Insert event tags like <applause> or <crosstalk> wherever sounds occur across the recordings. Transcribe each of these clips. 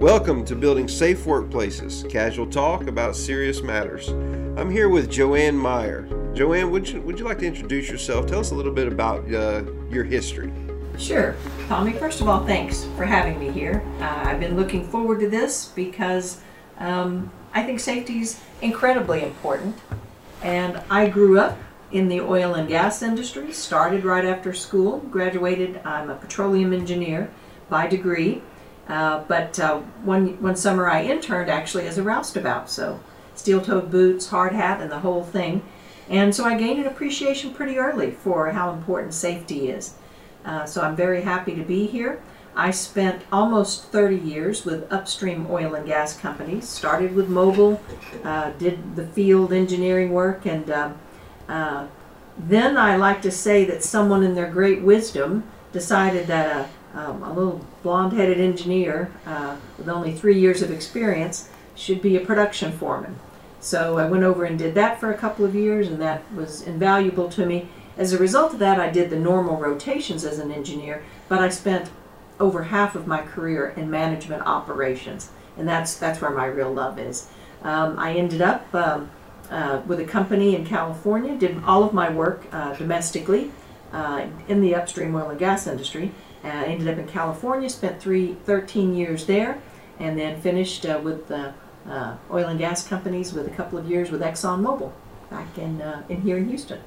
Welcome to Building Safe Workplaces, casual talk about serious matters. I'm here with Joanne Meyer. Joanne, would you, would you like to introduce yourself? Tell us a little bit about uh, your history. Sure. Tommy, first of all, thanks for having me here. Uh, I've been looking forward to this because um, I think safety is incredibly important. And I grew up in the oil and gas industry, started right after school, graduated. I'm a petroleum engineer by degree. Uh, but uh, one, one summer I interned actually as a roustabout, so steel-toed boots, hard hat, and the whole thing. And so I gained an appreciation pretty early for how important safety is. Uh, so I'm very happy to be here. I spent almost 30 years with upstream oil and gas companies. Started with Mobil, uh, did the field engineering work, and uh, then I like to say that someone in their great wisdom decided that a um, a little blonde-headed engineer uh, with only three years of experience should be a production foreman. So I went over and did that for a couple of years, and that was invaluable to me. As a result of that, I did the normal rotations as an engineer, but I spent over half of my career in management operations, and that's that's where my real love is. Um, I ended up um, uh, with a company in California, did all of my work uh, domestically uh, in the upstream oil and gas industry, uh, ended up in California, spent three, 13 years there, and then finished uh, with the uh, oil and gas companies with a couple of years with ExxonMobil back in, uh, in here in Houston.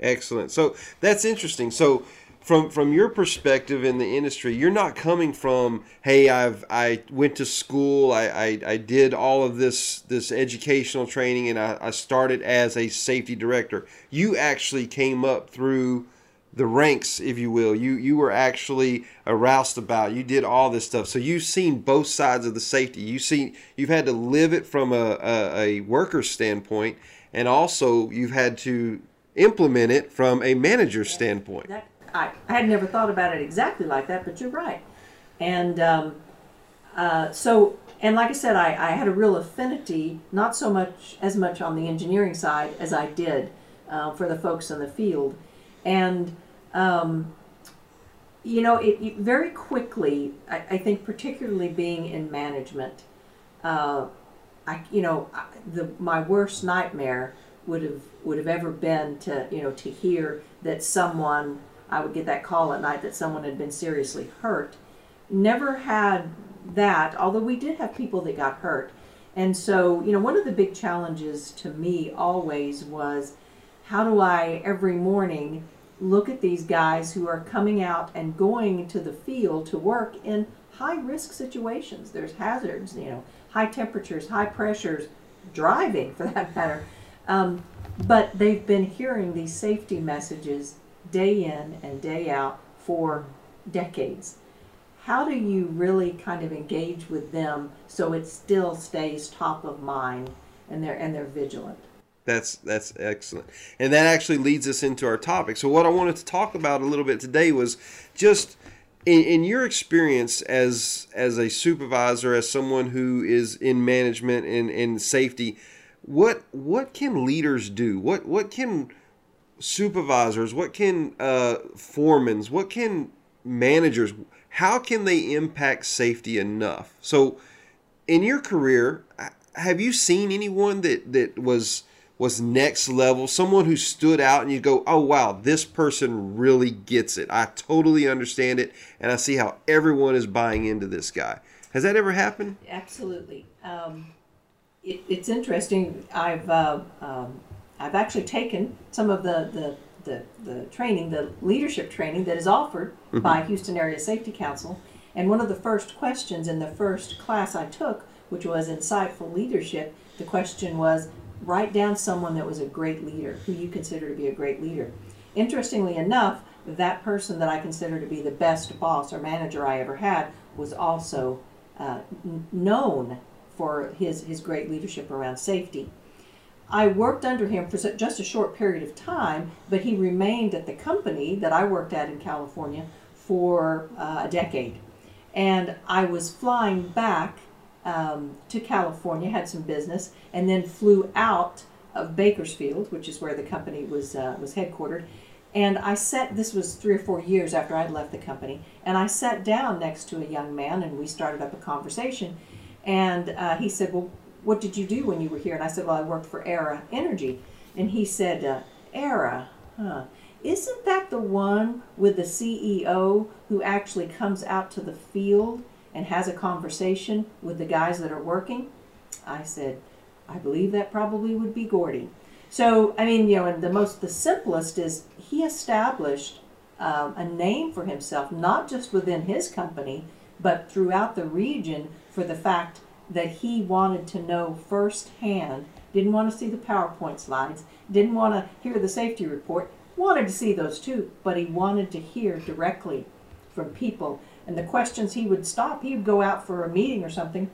Excellent. So that's interesting. So from from your perspective in the industry, you're not coming from, hey, I've I went to school, I, I, I did all of this this educational training, and I, I started as a safety director. You actually came up through the ranks, if you will. You you were actually a roustabout. You did all this stuff. So you've seen both sides of the safety. You seen you've had to live it from a, a, a worker standpoint, and also you've had to implement it from a manager standpoint. That, I, I had never thought about it exactly like that, but you're right. And um, uh, so, and like I said, I, I had a real affinity, not so much as much on the engineering side as I did uh, for the folks in the field and um, you know, it, it, very quickly, I, I, think, particularly being in management, uh, I, you know, the my worst nightmare would have would have ever been to you know to hear that someone I would get that call at night that someone had been seriously hurt. Never had that, although we did have people that got hurt. And so, you know, one of the big challenges to me always was how do I every morning look at these guys who are coming out and going to the field to work in high risk situations? There's hazards, you know, high temperatures, high pressures, driving for that matter. Um, but they've been hearing these safety messages day in and day out for decades. How do you really kind of engage with them so it still stays top of mind and they're and they're vigilant? That's that's excellent, and that actually leads us into our topic. So, what I wanted to talk about a little bit today was just in, in your experience as as a supervisor, as someone who is in management and in safety. What what can leaders do? What what can supervisors? What can uh, foremans? What can managers? How can they impact safety enough? So, in your career, have you seen anyone that that was was next level, someone who stood out and you go, oh wow, this person really gets it. I totally understand it, and I see how everyone is buying into this guy. Has that ever happened? Absolutely. Um, it, it's interesting. I've uh, um, I've actually taken some of the, the the, the training, the leadership training that is offered mm-hmm. by Houston Area Safety Council. And one of the first questions in the first class I took, which was insightful leadership, the question was, write down someone that was a great leader, who you consider to be a great leader. Interestingly enough, that person that I consider to be the best boss or manager I ever had was also uh, known for his, his great leadership around safety. I worked under him for just a short period of time, but he remained at the company that I worked at in California for uh, a decade. And I was flying back um, to California, had some business, and then flew out of Bakersfield, which is where the company was uh, was headquartered, And I sat, this was three or four years after I'd left the company, and I sat down next to a young man and we started up a conversation. And uh, he said, Well, what did you do when you were here? And I said, Well, I worked for Aera Energy. And he said, uh, Aera, huh? Isn't that the one with the CEO who actually comes out to the field and has a conversation with the guys that are working? I said, I believe that probably would be Gordy. So, I mean, you know, and the most, the simplest is he established um, a name for himself, not just within his company, but throughout the region for the fact that he wanted to know firsthand, didn't want to see the PowerPoint slides, didn't want to hear the safety report, wanted to see those too, but he wanted to hear directly from people. And the questions he would stop, he would go out for a meeting or something,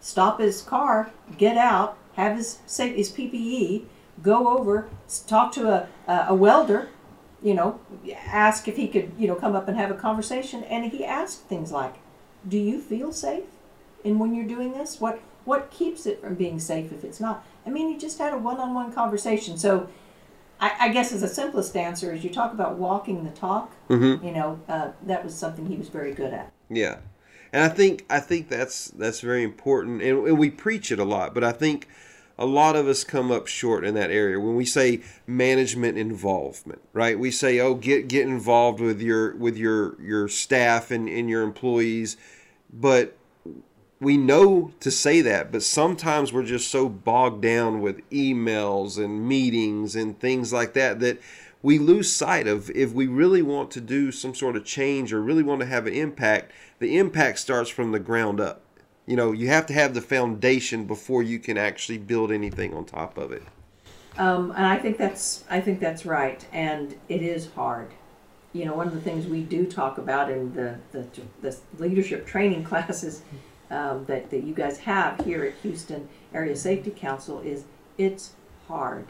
stop his car, get out, have his his PPE, go over, talk to a, a welder, you know, ask if he could, you know, come up and have a conversation. And he asked things like, "Do you feel safe?" And when you're doing this, what what keeps it from being safe if it's not? I mean, he just had a one-on-one conversation. So, I, I guess as a simplest answer is you talk about walking the talk. Mm-hmm. You know, uh, that was something he was very good at. Yeah, and I think I think that's that's very important, and, and we preach it a lot. But I think a lot of us come up short in that area when we say management involvement right we say oh get get involved with your with your your staff and, and your employees but we know to say that but sometimes we're just so bogged down with emails and meetings and things like that that we lose sight of if we really want to do some sort of change or really want to have an impact the impact starts from the ground up you know you have to have the foundation before you can actually build anything on top of it Um, and I think that's I think that's right, and it is hard. You know, one of the things we do talk about in the the, the leadership training <laughs> classes um, that that you guys have here at Houston Area Safety Council is it's hard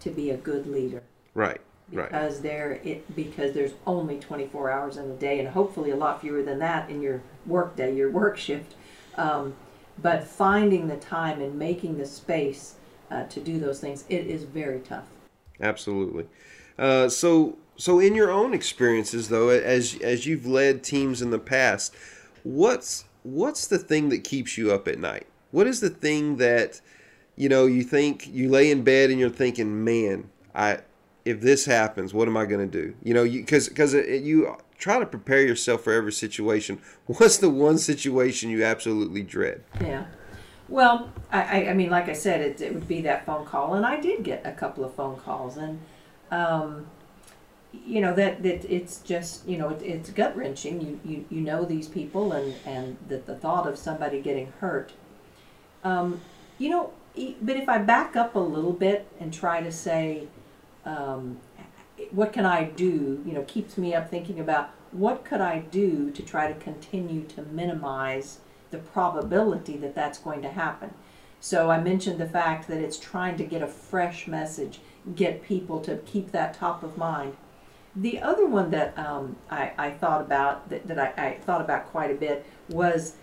to be a good leader. Right right. Because there it because there's only 24 hours in a day and hopefully a lot fewer than that in your work day your work shift. Um, but finding the time and making the space uh, to do those things it is very tough. Absolutely. Uh, so so in your own experiences though as as you've led teams in the past what's what's the thing that keeps you up at night? What is the thing that you know you think you lay in bed and you're thinking man i if this happens what am i going to do? You know because because you try to prepare yourself for every situation. <laughs> What's the one situation you absolutely dread? Yeah. Well i i, mean like i said it, it would be that phone call and i did get a couple of phone calls and um, you know that, that it's just you know it, it's gut wrenching you, you you know these people and and the, the thought of somebody getting hurt. Um, you know but if i back up a little bit and try to say um, what can i do you know keeps me up thinking about what could i do to try to continue to minimize the probability that that's going to happen. So i mentioned the fact that it's trying to get a fresh message get people to keep that top of mind the other one that um, I, I thought about that, that I, I thought about quite a bit was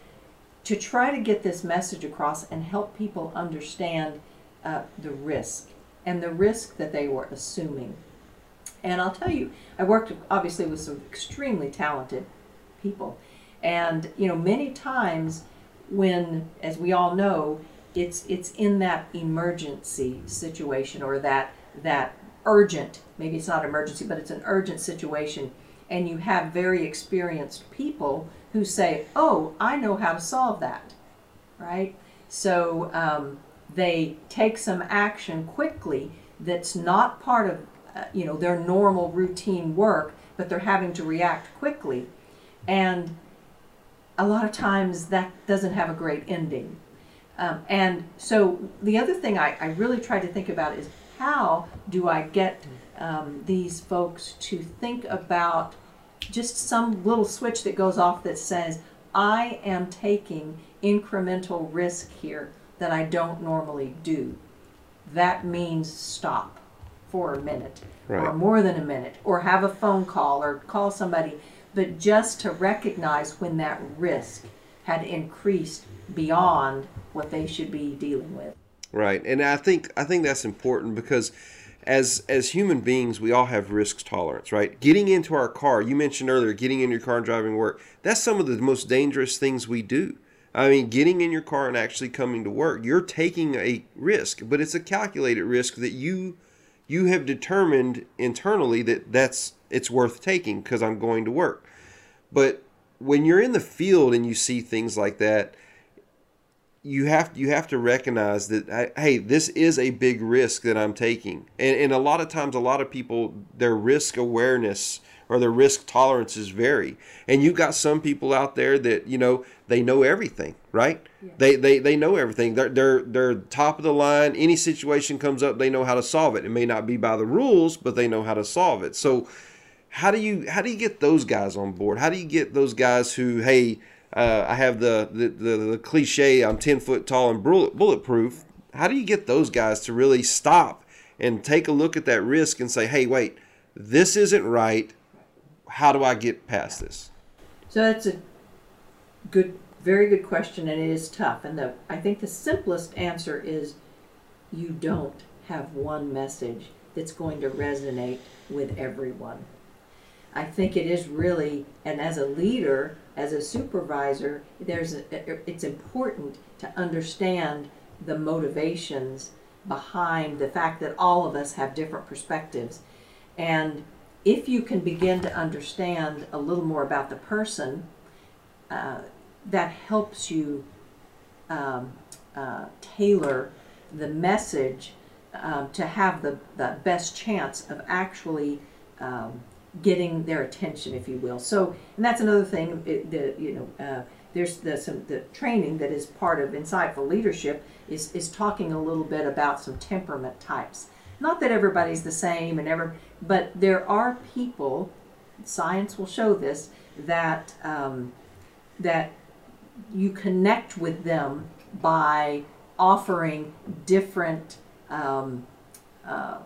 to try to get this message across and help people understand uh, the risk and the risk that they were assuming. And I'll tell you, I worked obviously with some extremely talented people. And, you know, many times when, as we all know, it's, it's in that emergency situation or that, that urgent, maybe it's not emergency, but it's an urgent situation, and you have very experienced people who say, Oh, I know how to solve that, right? So um, they take some action quickly that's not part of uh, you know their normal routine work, but they're having to react quickly, and a lot of times that doesn't have a great ending. Um, and so the other thing I, I really try to think about is how do I get um, these folks to think about just some little switch that goes off that says, I am taking incremental risk here that I don't normally do. That means stop for a minute Right. or more than a minute or have a phone call or call somebody, but just to recognize when that risk had increased beyond what they should be dealing with. Right, and I think I think that's important because as as human beings, we all have risk tolerance, right? Getting into our car, you mentioned earlier, getting in your car and driving work. That's some of the most dangerous things we do. I mean, getting in your car and actually coming to work, you're taking a risk, but it's a calculated risk that you you have determined internally that that's it's worth taking because I'm going to work. But when you're in the field and you see things like that, you have you have to recognize that hey this is a big risk that i'm taking. And, and a lot of times a lot of people their risk awareness or their risk tolerances vary. And you've got some people out there that you know they know everything right? Yeah. they, they they know everything. They're, they're they're top of the line. Any situation comes up they know how to solve it. It may not be by the rules but they know how to solve it. So how do you how do you get those guys on board? How do you get those guys who hey uh, I have the, the, the, the, cliche I'm 10 foot tall and bullet, bulletproof. How do you get those guys to really stop and take a look at that risk and say, hey, wait, this isn't right. How do I get past this? So that's a good, very good question, and it is tough. And the, I think the simplest answer is you don't have one message that's going to resonate with everyone. I think it is really, and as a leader, as a supervisor, there's a, it's important to understand the motivations behind the fact that all of us have different perspectives. And if you can begin to understand a little more about the person, uh, that helps you um, uh, tailor the message um, to have the, the best chance of actually um, getting their attention, if you will. So, and that's another thing. The you know, uh, there's the some the training that is part of insightful leadership is is talking a little bit about some temperament types. Not that everybody's the same and ever, but there are people. Science will show this that um, that you connect with them by offering different um, uh,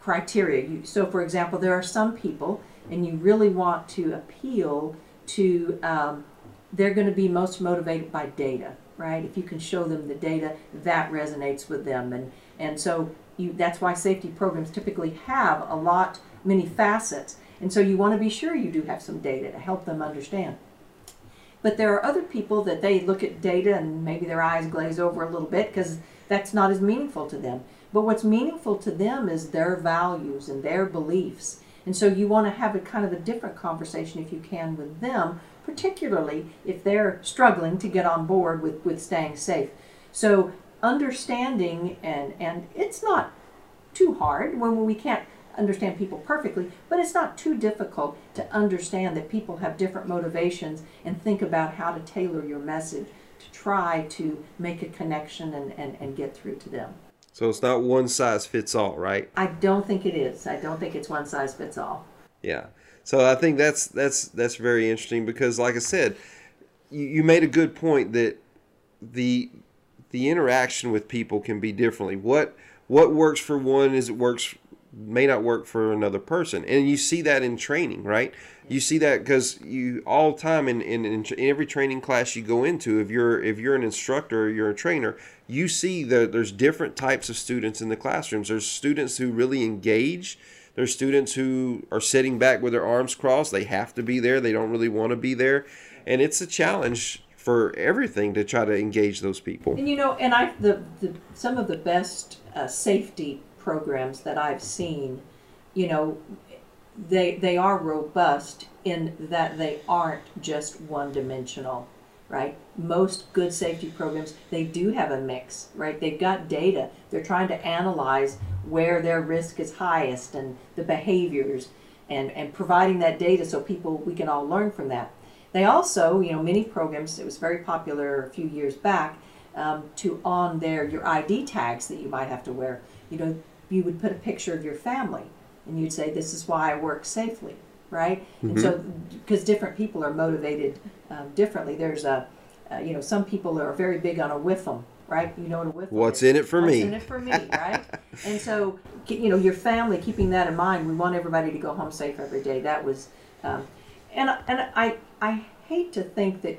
criteria. You, so, for example, there are some people and you really want to appeal to, um, they're going to be most motivated by data, right? If you can show them the data, that resonates with them. And, and so you, that's why safety programs typically have a lot, many facets. And so you want to be sure you do have some data to help them understand. But there are other people that they look at data and maybe their eyes glaze over a little bit because that's not as meaningful to them. But what's meaningful to them is their values and their beliefs and so you want to have a kind of a different conversation if you can with them, particularly if they're struggling to get on board with, with staying safe. So understanding and and it's not too hard when we can't understand people perfectly, but it's not too difficult to understand that people have different motivations and think about how to tailor your message to try to make a connection and, and, and get through to them. So it's not one size fits all, right? I don't think it is. I don't think it's one size fits all. Yeah. So I think that's that's that's very interesting because, like I said, you, you made a good point that the the interaction with people can be differently. What what works for one is it works may not work for another person, and you see that in training, right? You see that because you all time in, in, in every training class you go into, if you're if you're an instructor or you're a trainer, you see that there's different types of students in the classrooms. There's students who really engage. There's students who are sitting back with their arms crossed. They have to be there. They don't really want to be there, and it's a challenge for everything to try to engage those people. And you know, and I the, the some of the best uh, safety programs that I've seen, you know, they they are robust in that they aren't just one dimensional right? Most good safety programs they do have a mix right? They've got data. They're trying to analyze where their risk is highest and the behaviors and and providing that data so people we can all learn from that. They also you know many programs it was very popular a few years back um, to on their your id tags that you might have to wear. You know you would put a picture of your family and you'd say, "This is why I work safely." Right, mm-hmm. and so because different people are motivated um, differently. There's a, uh, you know, some people are very big on a WIIFM, right? You know what a WIIFM What's is? in it for me? What's me? in it for me, right? and so, you know, your family, keeping that in mind, we want everybody to go home safe every day. That was, um, and and I I hate to think that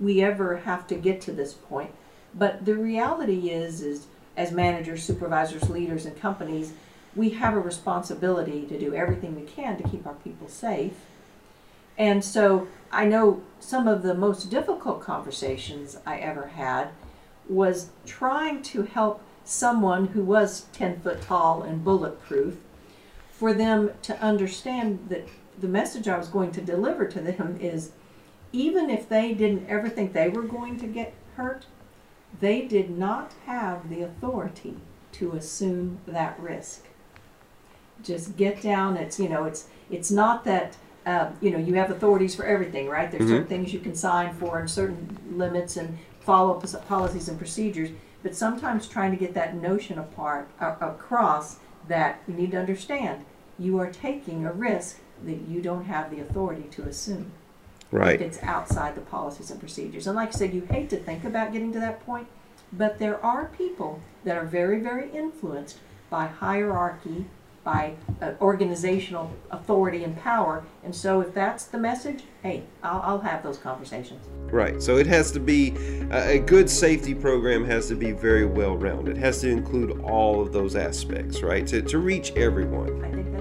we ever have to get to this point, but the reality is is as managers, supervisors, leaders, and companies, we have a responsibility to do everything we can to keep our people safe. And so I know some of the most difficult conversations I ever had was trying to help someone who was 10 foot tall and bulletproof for them to understand that the message I was going to deliver to them is even if they didn't ever think they were going to get hurt, they did not have the authority to assume that risk. Just get down. It's you know it's it's not that uh, you know you have authorities for everything, right? There's certain things you can sign for and certain limits and follow policies and procedures. But sometimes trying to get that notion apart uh, across that you need to understand you are taking a risk that you don't have the authority to assume Right. it's outside the policies and procedures. And like I said, you hate to think about getting to that point, but there are people that are very, very influenced by hierarchy, by uh, organizational authority and power. And so if that's the message, hey, I'll, I'll have those conversations. Right. So it has to be a a good safety program has to be very well rounded. It has to include all of those aspects, right? To, to reach everyone.